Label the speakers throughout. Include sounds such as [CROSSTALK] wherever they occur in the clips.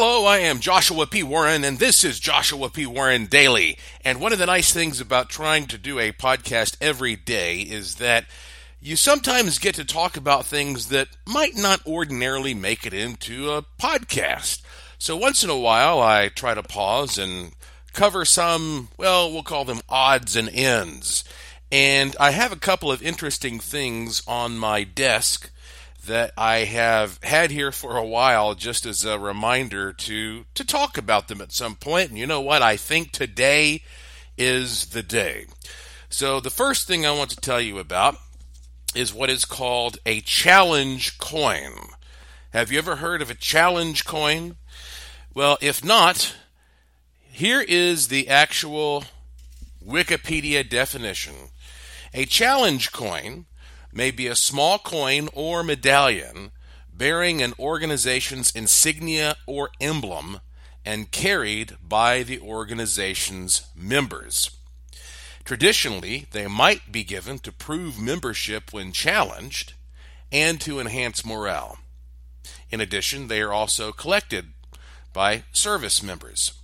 Speaker 1: Hello, I am Joshua P. Warren, and this is Joshua P. Warren Daily. And one of the nice things about trying to do a podcast every day is that you sometimes get to talk about things that might not ordinarily make it into a podcast. So once in a while, I try to pause and cover some, well, we'll call them odds and ends. And I have a couple of interesting things on my desk that I have had here for a while just as a reminder to to talk about them at some point. And you know what? I think today is the day. So the first thing I want to tell you about is what is called a challenge coin. Have you ever heard of a challenge coin? Well, if not, here is the actual Wikipedia definition. A challenge coin may be a small coin or medallion bearing an organization's insignia or emblem and carried by the organization's members. Traditionally, they might be given to prove membership when challenged and to enhance morale. In addition, they are also collected by service members.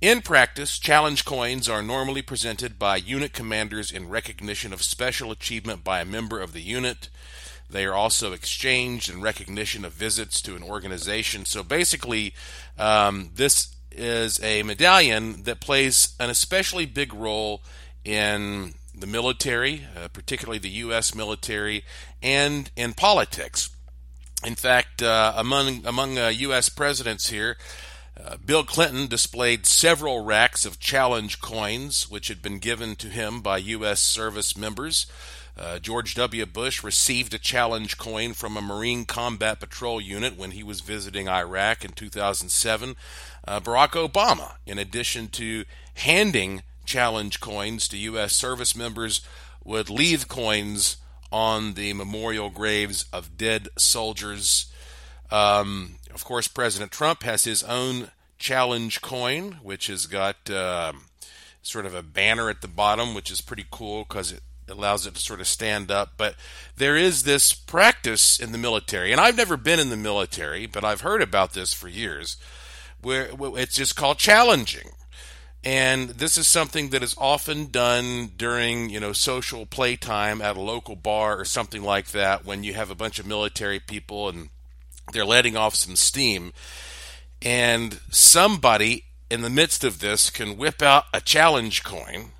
Speaker 1: In practice, challenge coins are normally presented by unit commanders in recognition of special achievement by a member of the unit. They are also exchanged in recognition of visits to an organization. So basically, um, this is a medallion that plays an especially big role in the military, uh, particularly the U.S. military, and in politics. In fact, uh, among among uh, U.S. presidents here, uh, Bill Clinton displayed several racks of challenge coins, which had been given to him by U.S. service members. Uh, George W. Bush received a challenge coin from a Marine Combat Patrol unit when he was visiting Iraq in 2007. Uh, Barack Obama, in addition to handing challenge coins to U.S. service members, would leave coins on the memorial graves of dead soldiers. Um, of course, President Trump has his own challenge coin, which has got uh, sort of a banner at the bottom, which is pretty cool because it allows it to sort of stand up. But there is this practice in the military, and I've never been in the military, but I've heard about this for years, where it's just called challenging. And this is something that is often done during, you know, social playtime at a local bar or something like that when you have a bunch of military people and they're letting off some steam. And somebody in the midst of this can whip out a challenge coin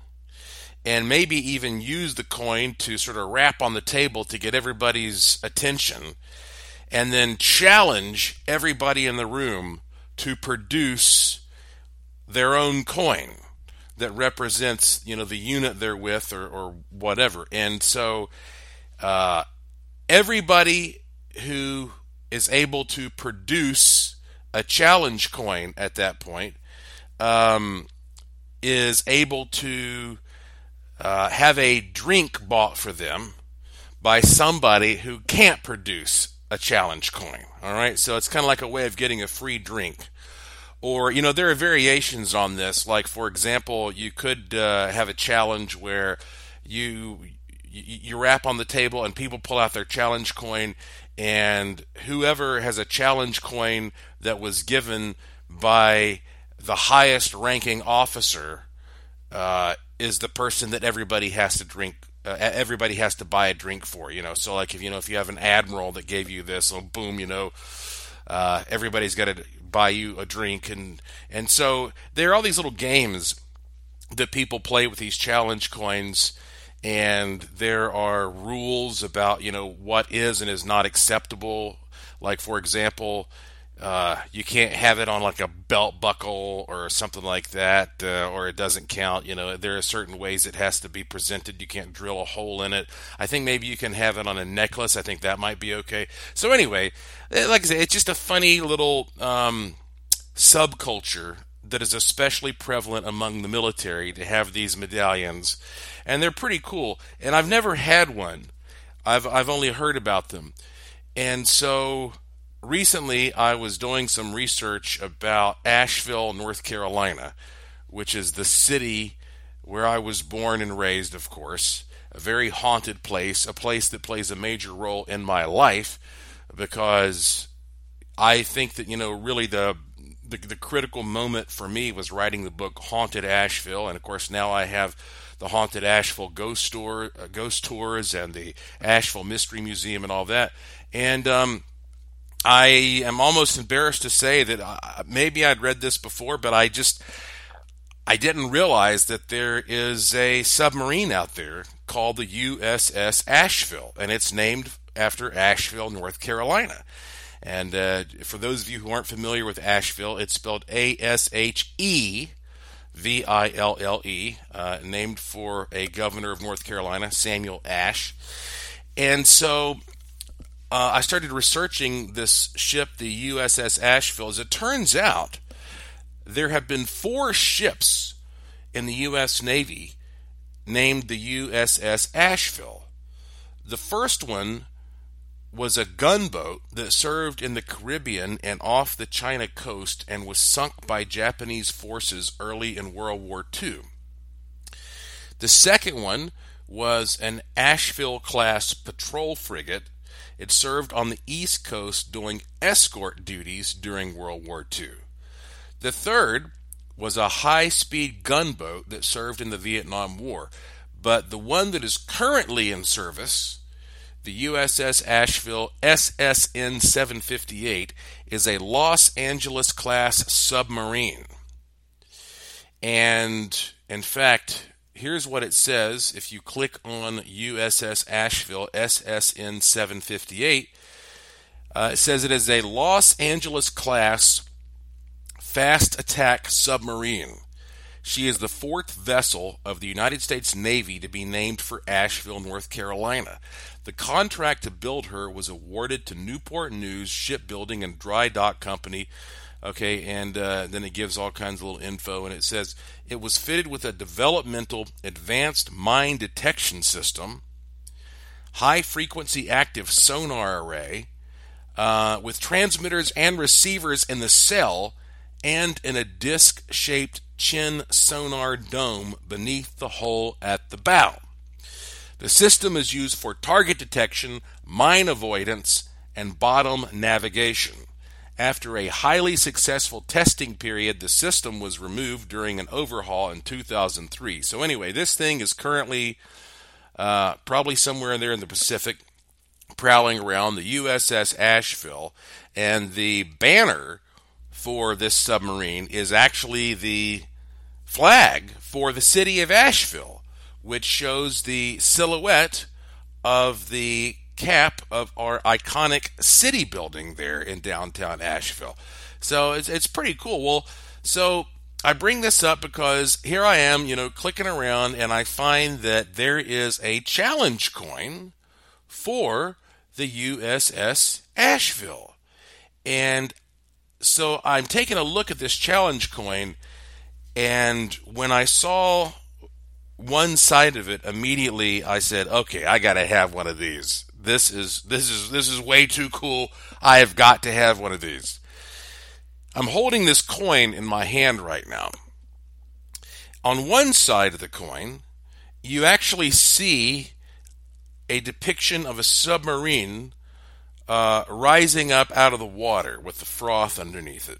Speaker 1: and maybe even use the coin to sort of rap on the table to get everybody's attention and then challenge everybody in the room to produce their own coin that represents you know the unit they're with or, or whatever and so uh, everybody who is able to produce a challenge coin at that point um, is able to uh, have a drink bought for them by somebody who can't produce a challenge coin. All right, so it's kind of like a way of getting a free drink. Or, you know, there are variations on this. Like, for example, you could uh, have a challenge where you, you rap on the table and people pull out their challenge coin and whoever has a challenge coin that was given by the highest ranking officer uh, is the person that everybody has to drink uh, everybody has to buy a drink for you know? So like if you know if you have an admiral that gave you this oh boom you know uh, everybody's got to buy you a drink. And and so there are all these little games that people play with these challenge coins and there are rules about you know what is and is not acceptable. Like for example, uh, you can't have it on like a belt buckle or something like that, uh, or it doesn't count. You know, there are certain ways it has to be presented. You can't drill a hole in it. I think maybe you can have it on a necklace. I think that might be okay. So anyway, eh, like I said, it's just a funny little um, subculture that is especially prevalent among the military to have these medallions, and they're pretty cool. And I've never had one. I've I've only heard about them, and so recently I was doing some research about Asheville, North Carolina, which is the city where I was born and raised, of course. A very haunted place, a place that plays a major role in my life because I think that, you know, really the the, the critical moment for me was writing the book Haunted Asheville, and of course now I have the Haunted Asheville Ghost Tour, uh, Ghost Tours, and the Asheville Mystery Museum, and all that. And um, I am almost embarrassed to say that uh, maybe I'd read this before, but I just I didn't realize that there is a submarine out there called the USS Asheville, and it's named after Asheville, North Carolina. And uh, for those of you who aren't familiar with Asheville, it's spelled A S H E V I L L E, uh, named for a governor of North Carolina, Samuel Ashe. And so uh, I started researching this ship, the USS Asheville. As it turns out, there have been four ships in the U.S. Navy named the USS Asheville. The first one was a gunboat that served in the Caribbean and off the China coast and was sunk by Japanese forces early in World War II. The second one was an Asheville class patrol frigate. It served on the East Coast doing escort duties during World War II. The third was a high speed gunboat that served in the Vietnam War. But the one that is currently in service the USS Asheville SSN 758 is a Los Angeles class submarine. And in fact, here's what it says if you click on USS Asheville SSN 758. Uh, it says it is a Los Angeles class fast attack submarine. She is the fourth vessel of the United States Navy to be named for Asheville, North Carolina. The contract to build her was awarded to Newport News Shipbuilding and Dry Dock Company. Okay, and uh, then it gives all kinds of little info, and it says it was fitted with a developmental advanced mine detection system, high frequency active sonar array, uh, with transmitters and receivers in the sail, and in a disc shaped chin sonar dome beneath the hull at the bow. The system is used for target detection, mine avoidance, and bottom navigation. After a highly successful testing period, the system was removed during an overhaul in 2003. So, anyway, this thing is currently uh, probably somewhere there in the Pacific, prowling around the USS Asheville, and the banner for this submarine is actually the flag for the city of Asheville which shows the silhouette of the cap of our iconic city building there in downtown Asheville. So it's, it's pretty cool. Well, so I bring this up because here I am, you know, clicking around and I find that there is a challenge coin for the USS Asheville. And so I'm taking a look at this challenge coin and when I saw one side of it, immediately I said, "Okay, I got to have one of these. This is this is this is way too cool. I have got to have one of these." I'm holding this coin in my hand right now. On one side of the coin, you actually see a depiction of a submarine uh, rising up out of the water with the froth underneath it.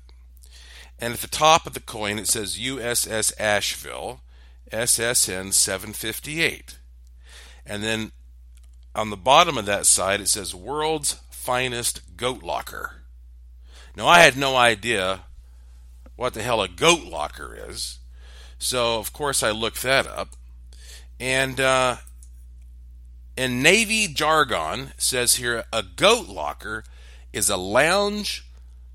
Speaker 1: And at the top of the coin, it says USS Asheville SSN 758. And then on the bottom of that side, it says World's Finest Goat Locker. Now, I had no idea what the hell a goat locker is. So, of course, I looked that up. And uh, in Navy jargon, says here a goat locker is a lounge,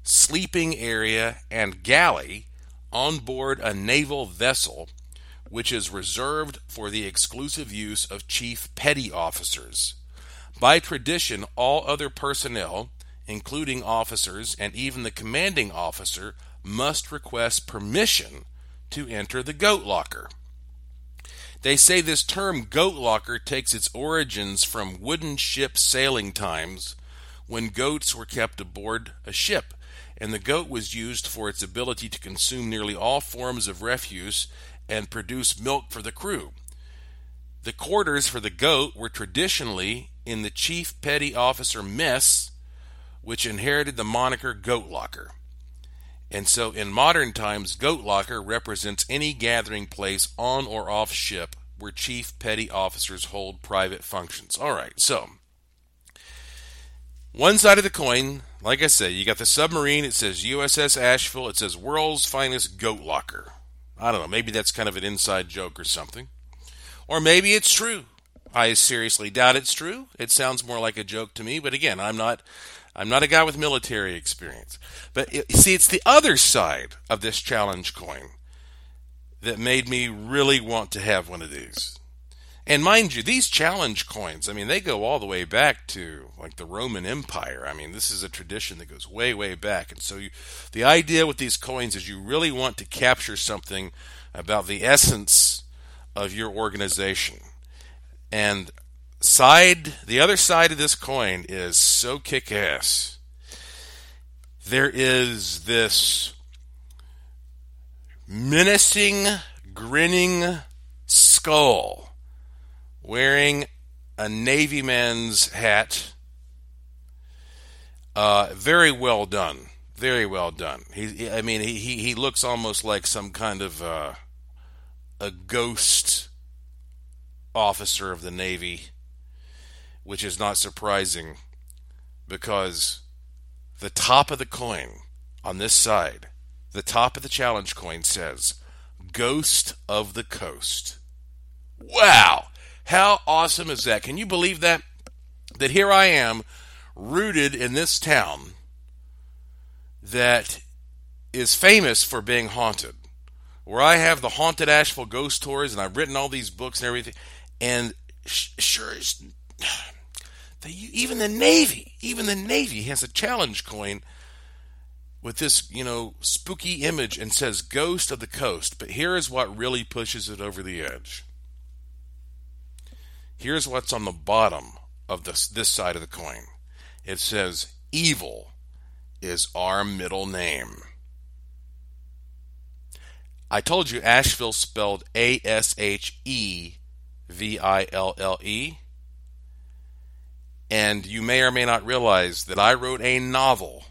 Speaker 1: sleeping area, and galley on board a naval vessel which is reserved for the exclusive use of chief petty officers. By tradition, all other personnel, including officers and even the commanding officer, must request permission to enter the goat locker. They say this term goat locker takes its origins from wooden ship sailing times when goats were kept aboard a ship, and the goat was used for its ability to consume nearly all forms of refuse and produce milk for the crew. The quarters for the goat were traditionally in the chief petty officer mess, which inherited the moniker goat locker. And so in modern times, Goat Locker represents any gathering place on or off ship where chief petty officers hold private functions. All right, so one side of the coin, like I said, you got the submarine, it says USS Asheville, it says world's finest goat locker. I don't know, maybe that's kind of an inside joke or something. Or maybe it's true. I seriously doubt it's true. It sounds more like a joke to me, but again, I'm not I'm not a guy with military experience. But it, see, it's the other side of this challenge coin that made me really want to have one of these. And mind you, these challenge coins, I mean, they go all the way back to like the Roman Empire. I mean, this is a tradition that goes way, way back. And so you, the idea with these coins is you really want to capture something about the essence of your organization. And side the other side of this coin is so kick ass. There is this menacing, grinning skull wearing a Navy man's hat. Uh, very well done. Very well done. He, I mean, he, he, looks almost like some kind of uh, a ghost officer of the Navy which is not surprising because the top of the coin on this side, the top of the challenge coin says, Ghost of the Coast. Wow! How awesome is that? Can you believe that? That here I am, rooted in this town that is famous for being haunted. Where I have the haunted Asheville ghost tours, and I've written all these books and everything. And sh- sure, [SIGHS] the, even the Navy, even the Navy has a challenge coin with this, you know, spooky image and says Ghost of the Coast. But here is what really pushes it over the edge. Here's what's on the bottom of this, this side of the coin it says, Evil is our middle name. I told you Asheville spelled A S H E V I L L E. And you may or may not realize that I wrote a novel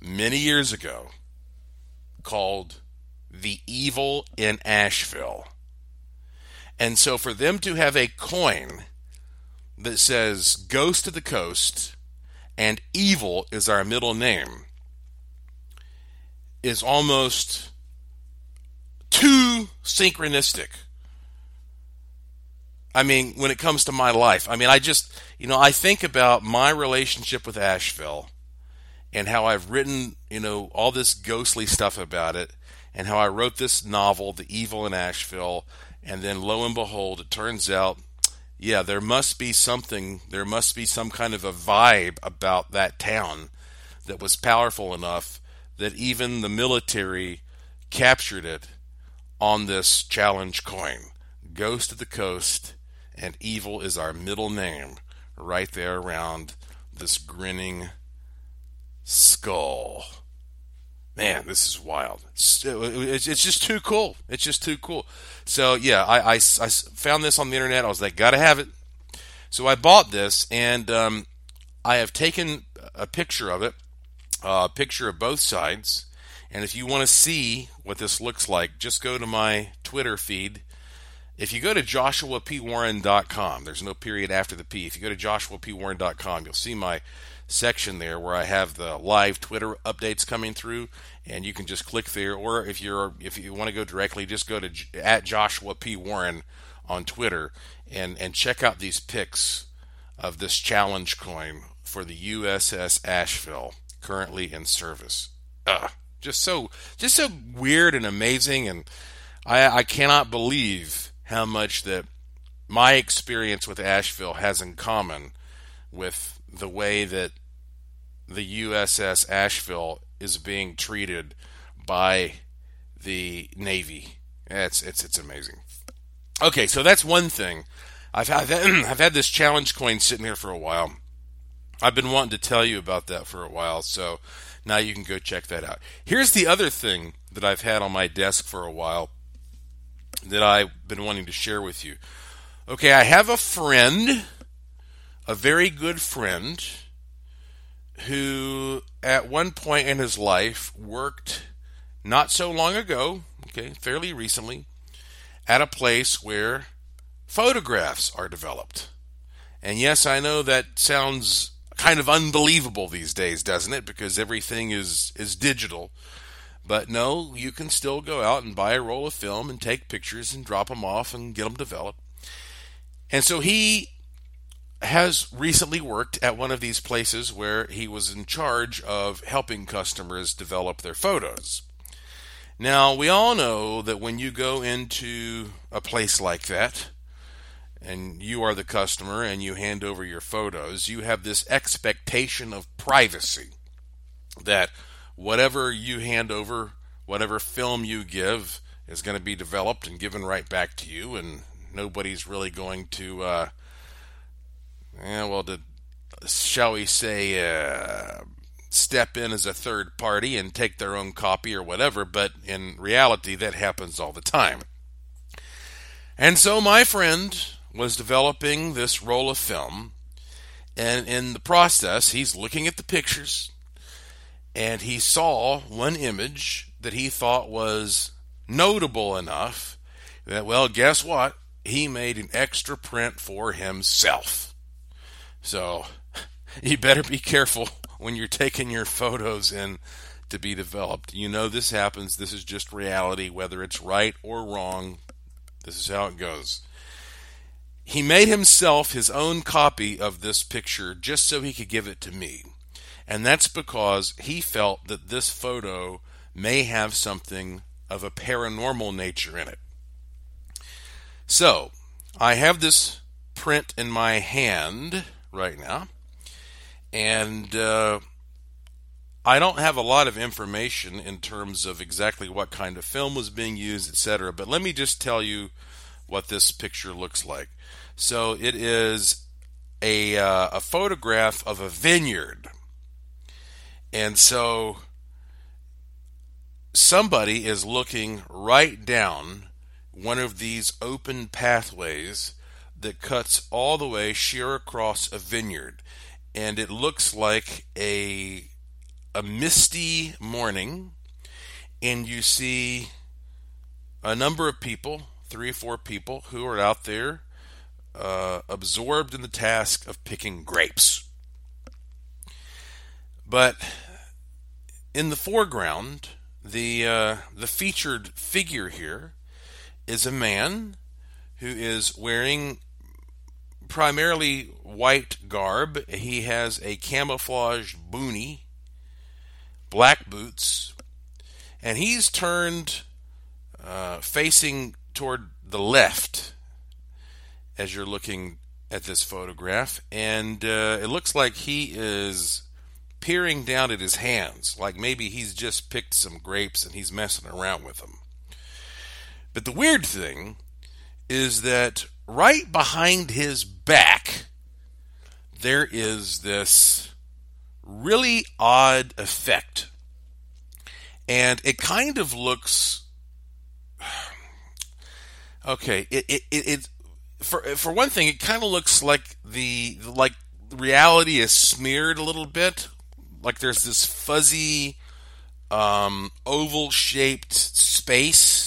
Speaker 1: many years ago called The Evil in Asheville. And so for them to have a coin that says Ghost of the Coast and Evil is our middle name is almost too synchronistic I mean, when it comes to my life, I mean, I just, you know, I think about my relationship with Asheville and how I've written, you know, all this ghostly stuff about it and how I wrote this novel, The Evil in Asheville. And then lo and behold, it turns out, yeah, there must be something, there must be some kind of a vibe about that town that was powerful enough that even the military captured it on this challenge coin. Ghost of the Coast and evil is our middle name right there around this grinning skull. Man, this is wild. It's, just too cool. It's just too cool. So, yeah, I, I, I, found this on the internet. I was like, gotta have it. So I bought this, and um, I have taken a picture of it, a picture of both sides. And if you want to see what this looks like, just go to my Twitter feed if you go to joshuapwarren.com, there's no period after the P. If you go to joshuapwarren.com, you'll see my section there where I have the live Twitter updates coming through, and you can just click there. Or if you're if you want to go directly, just go to at Joshua P Warren on Twitter and and check out these pics of this challenge coin for the USS Asheville currently in service. Ugh, just so just so weird and amazing, and I I cannot believe how much that my experience with Asheville has in common with the way that the USS Asheville is being treated by the Navy. It's it's it's amazing. Okay, so that's one thing. I've had [CLEARS THROAT] I've had this challenge coin sitting here for a while. I've been wanting to tell you about that for a while, so now you can go check that out. Here's the other thing that I've had on my desk for a while that I've been wanting to share with you. Okay, I have a friend, a very good friend, who at one point in his life worked not so long ago, okay, fairly recently, at a place where photographs are developed. And yes, I know that sounds kind of unbelievable these days, doesn't it? Because everything is is digital. But no, you can still go out and buy a roll of film and take pictures and drop them off and get them developed. And so he has recently worked at one of these places where he was in charge of helping customers develop their photos. Now, we all know that when you go into a place like that, and you are the customer and you hand over your photos, you have this expectation of privacy that whatever you hand over, whatever film you give, is going to be developed and given right back to you, and nobody's really going to, uh, well, to, shall we say, uh, step in as a third party and take their own copy or whatever, but in reality, that happens all the time. And so, my friend was developing this roll of film, and in the process, he's looking at the pictures, and he saw one image that he thought was notable enough that, well, guess what? He made an extra print for himself. So, [LAUGHS] you better be careful when you're taking your photos in to be developed. You know this happens. This is just reality, whether it's right or wrong. This is how it goes. He made himself his own copy of this picture just so he could give it to me. And that's because he felt that this photo may have something of a paranormal nature in it. So, I have this print in my hand right now. And uh, I don't have a lot of information in terms of exactly what kind of film was being used, etc. But let me just tell you what this picture looks like. So it is a uh, a photograph of a vineyard, and so somebody is looking right down one of these open pathways that cuts all the way sheer across a vineyard and it looks like a a misty morning and you see a number of people, three or four people who are out there uh, absorbed in the task of picking grapes. But in the foreground, the uh, the featured figure here is a man who is wearing primarily white garb. He has a camouflage boonie, black boots, and he's turned uh, facing toward the left as you're looking at this photograph. And uh, it looks like he is peering down at his hands, like maybe he's just picked some grapes and he's messing around with them. But the weird thing is that right behind his back, there is this really odd effect. And it kind of looks. [SIGHS] Okay, it, it, it, it for for one thing, it kind of looks like the like reality is smeared a little bit. Like there's this fuzzy, um, oval shaped space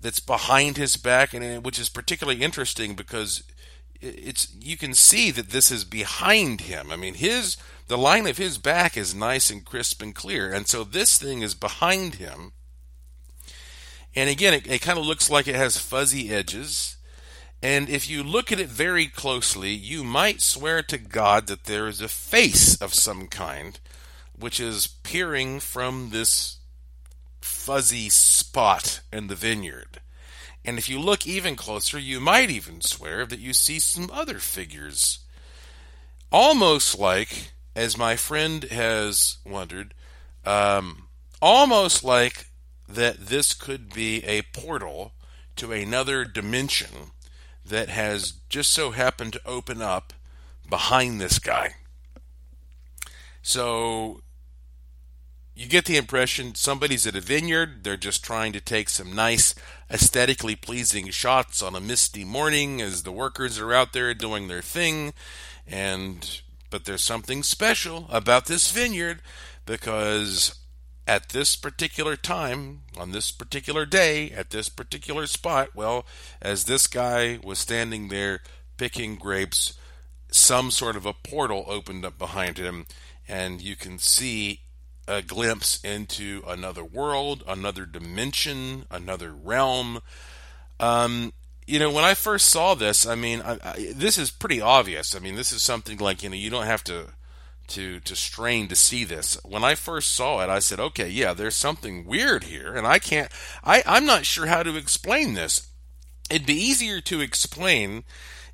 Speaker 1: that's behind his back, and which is particularly interesting because it's you can see that this is behind him. I mean, his the line of his back is nice and crisp and clear, and so this thing is behind him. And again, it, it kind of looks like it has fuzzy edges. And if you look at it very closely, you might swear to God that there is a face of some kind which is peering from this fuzzy spot in the vineyard. And if you look even closer, you might even swear that you see some other figures. Almost like, as my friend has wondered, um, almost like that this could be a portal to another dimension that has just so happened to open up behind this guy. So you get the impression somebody's at a vineyard. They're just trying to take some nice, aesthetically pleasing shots on a misty morning as the workers are out there doing their thing. And but there's something special about this vineyard because at this particular time, on this particular day, at this particular spot, well, as this guy was standing there picking grapes, some sort of a portal opened up behind him, and you can see a glimpse into another world, another dimension, another realm. Um, you know, when I first saw this, I mean, I, I, this is pretty obvious. I mean, this is something like you know, you don't have to to to strain to see this. When I first saw it, I said, "Okay, yeah, there's something weird here," and I can't. I I'm not sure how to explain this. It'd be easier to explain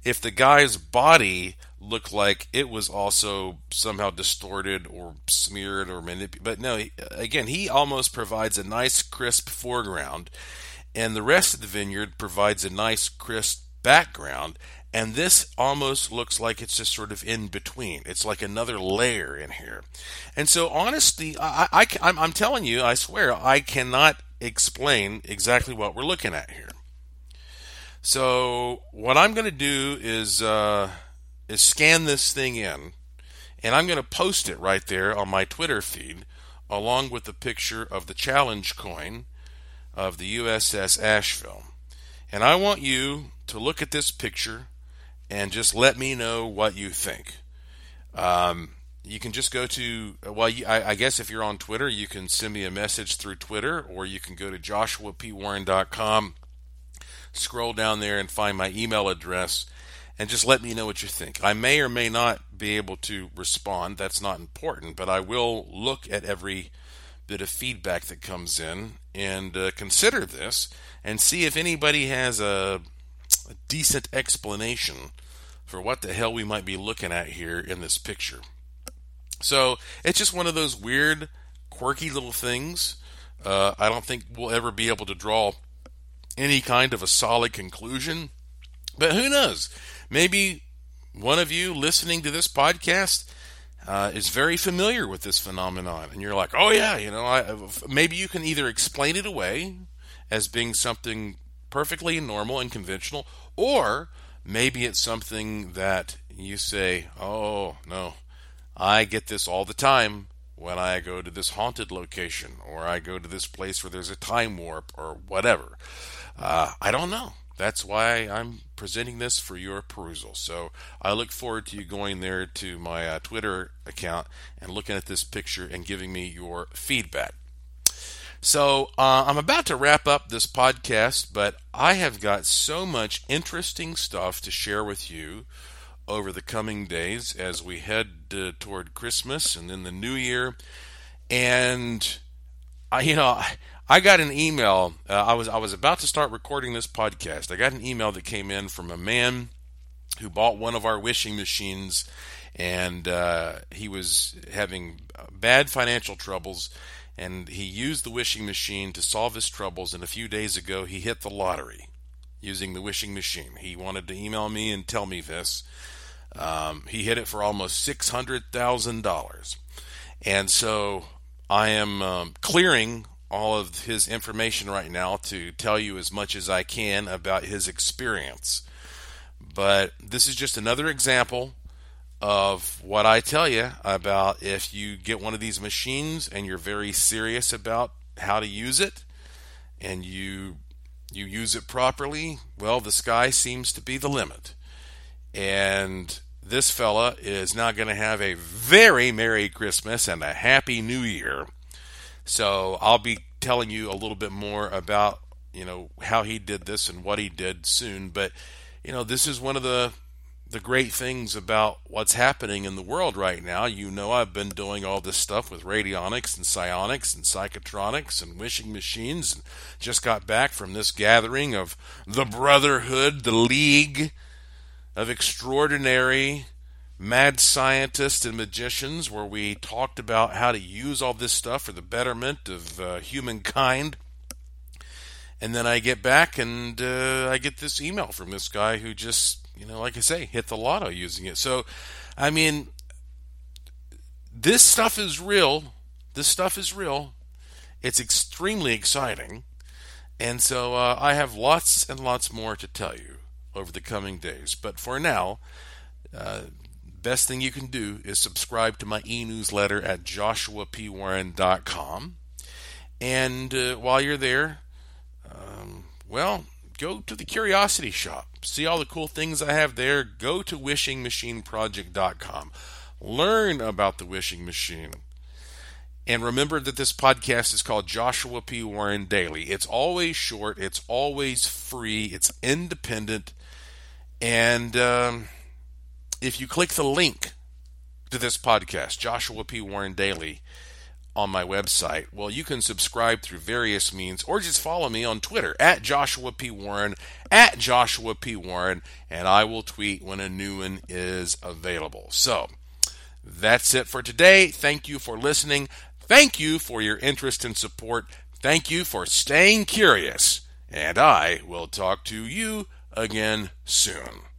Speaker 1: if the guy's body looked like it was also somehow distorted or smeared or manipulated. But no, again, he almost provides a nice crisp foreground, and the rest of the vineyard provides a nice crisp background. And this almost looks like it's just sort of in between. It's like another layer in here. And so, honestly, I, I, I'm, I'm telling you, I swear, I cannot explain exactly what we're looking at here. So, what I'm going to do is uh, is scan this thing in, and I'm going to post it right there on my Twitter feed, along with the picture of the challenge coin of the USS Asheville. And I want you to look at this picture and just let me know what you think. Um, you can just go to well I, I, guess if you're on twitter you can send me a message through twitter or you can go to joshuapwarren.com scroll down there and find my email address and just let me know what you think. I may or may not be able to respond. That's not important, but I will look at every bit of feedback that comes in and uh, consider this and see if anybody has a, a decent explanation for what the hell we might be looking at here in this picture. So it's just one of those weird, quirky little things. Uh, I don't think we'll ever be able to draw any kind of a solid conclusion. But who knows? Maybe one of you listening to this podcast uh, is very familiar with this phenomenon, and you're like, "Oh yeah, you know." I, maybe you can either explain it away as being something perfectly normal and conventional, or maybe it's something that you say, "Oh no, I get this all the time." When I go to this haunted location, or I go to this place where there's a time warp, or whatever. Uh, I don't know. That's why I'm presenting this for your perusal. So I look forward to you going there to my uh, Twitter account and looking at this picture and giving me your feedback. So uh, I'm about to wrap up this podcast, but I have got so much interesting stuff to share with you over the coming days as we head uh, toward Christmas and then the New Year. And I, you know, I got an email. Uh, I was I was about to start recording this podcast. I got an email that came in from a man who bought one of our wishing machines, and uh, he was having bad financial troubles, and he used the wishing machine to solve his troubles. And a few days ago, he hit the lottery using the wishing machine. He wanted to email me and tell me this. Um, he hit it for almost six hundred thousand dollars, and so I am um, clearing all of his information right now to tell you as much as I can about his experience. But this is just another example of what I tell you about if you get one of these machines and you're very serious about how to use it and you you use it properly, well the sky seems to be the limit. And this fella is now going to have a very merry Christmas and a happy new year so I'll be telling you a little bit more about you know how he did this and what he did soon. But you know this is one of the the great things about what's happening in the world right now. You know, I've been doing all this stuff with radionics and psionics and psychotronics and wishing machines, and just got back from this gathering of the Brotherhood, the League of Extraordinary Mad Scientists and Magicians, where we talked about how to use all this stuff for the betterment of uh, humankind. And then I get back and uh, I get this email from this guy who just, you know, like I say, hit the lotto using it. So, I mean, this stuff is real. This stuff is real. It's extremely exciting. And so uh, I have lots and lots more to tell you over the coming days. But for now, uh, best thing you can do is subscribe to my e newsletter at joshuapwarren.com. And uh, while you're there, um, well, go to the Curiosity Shop. See all the cool things I have there. Go to wishingmachineproject.com. Learn about the wishing machine. And remember that this podcast is called Joshua P. Warren Daily. It's always short, it's always free, it's independent. And um, if you click the link to this podcast, Joshua P. Warren Daily, on my website, well, you can subscribe through various means or just follow me on Twitter at Joshua P. Warren, at Joshua P. Warren, and I will tweet when a new one is available. So that's it for today. Thank you for listening. Thank you for your interest and support. Thank you for staying curious. And I will talk to you again soon.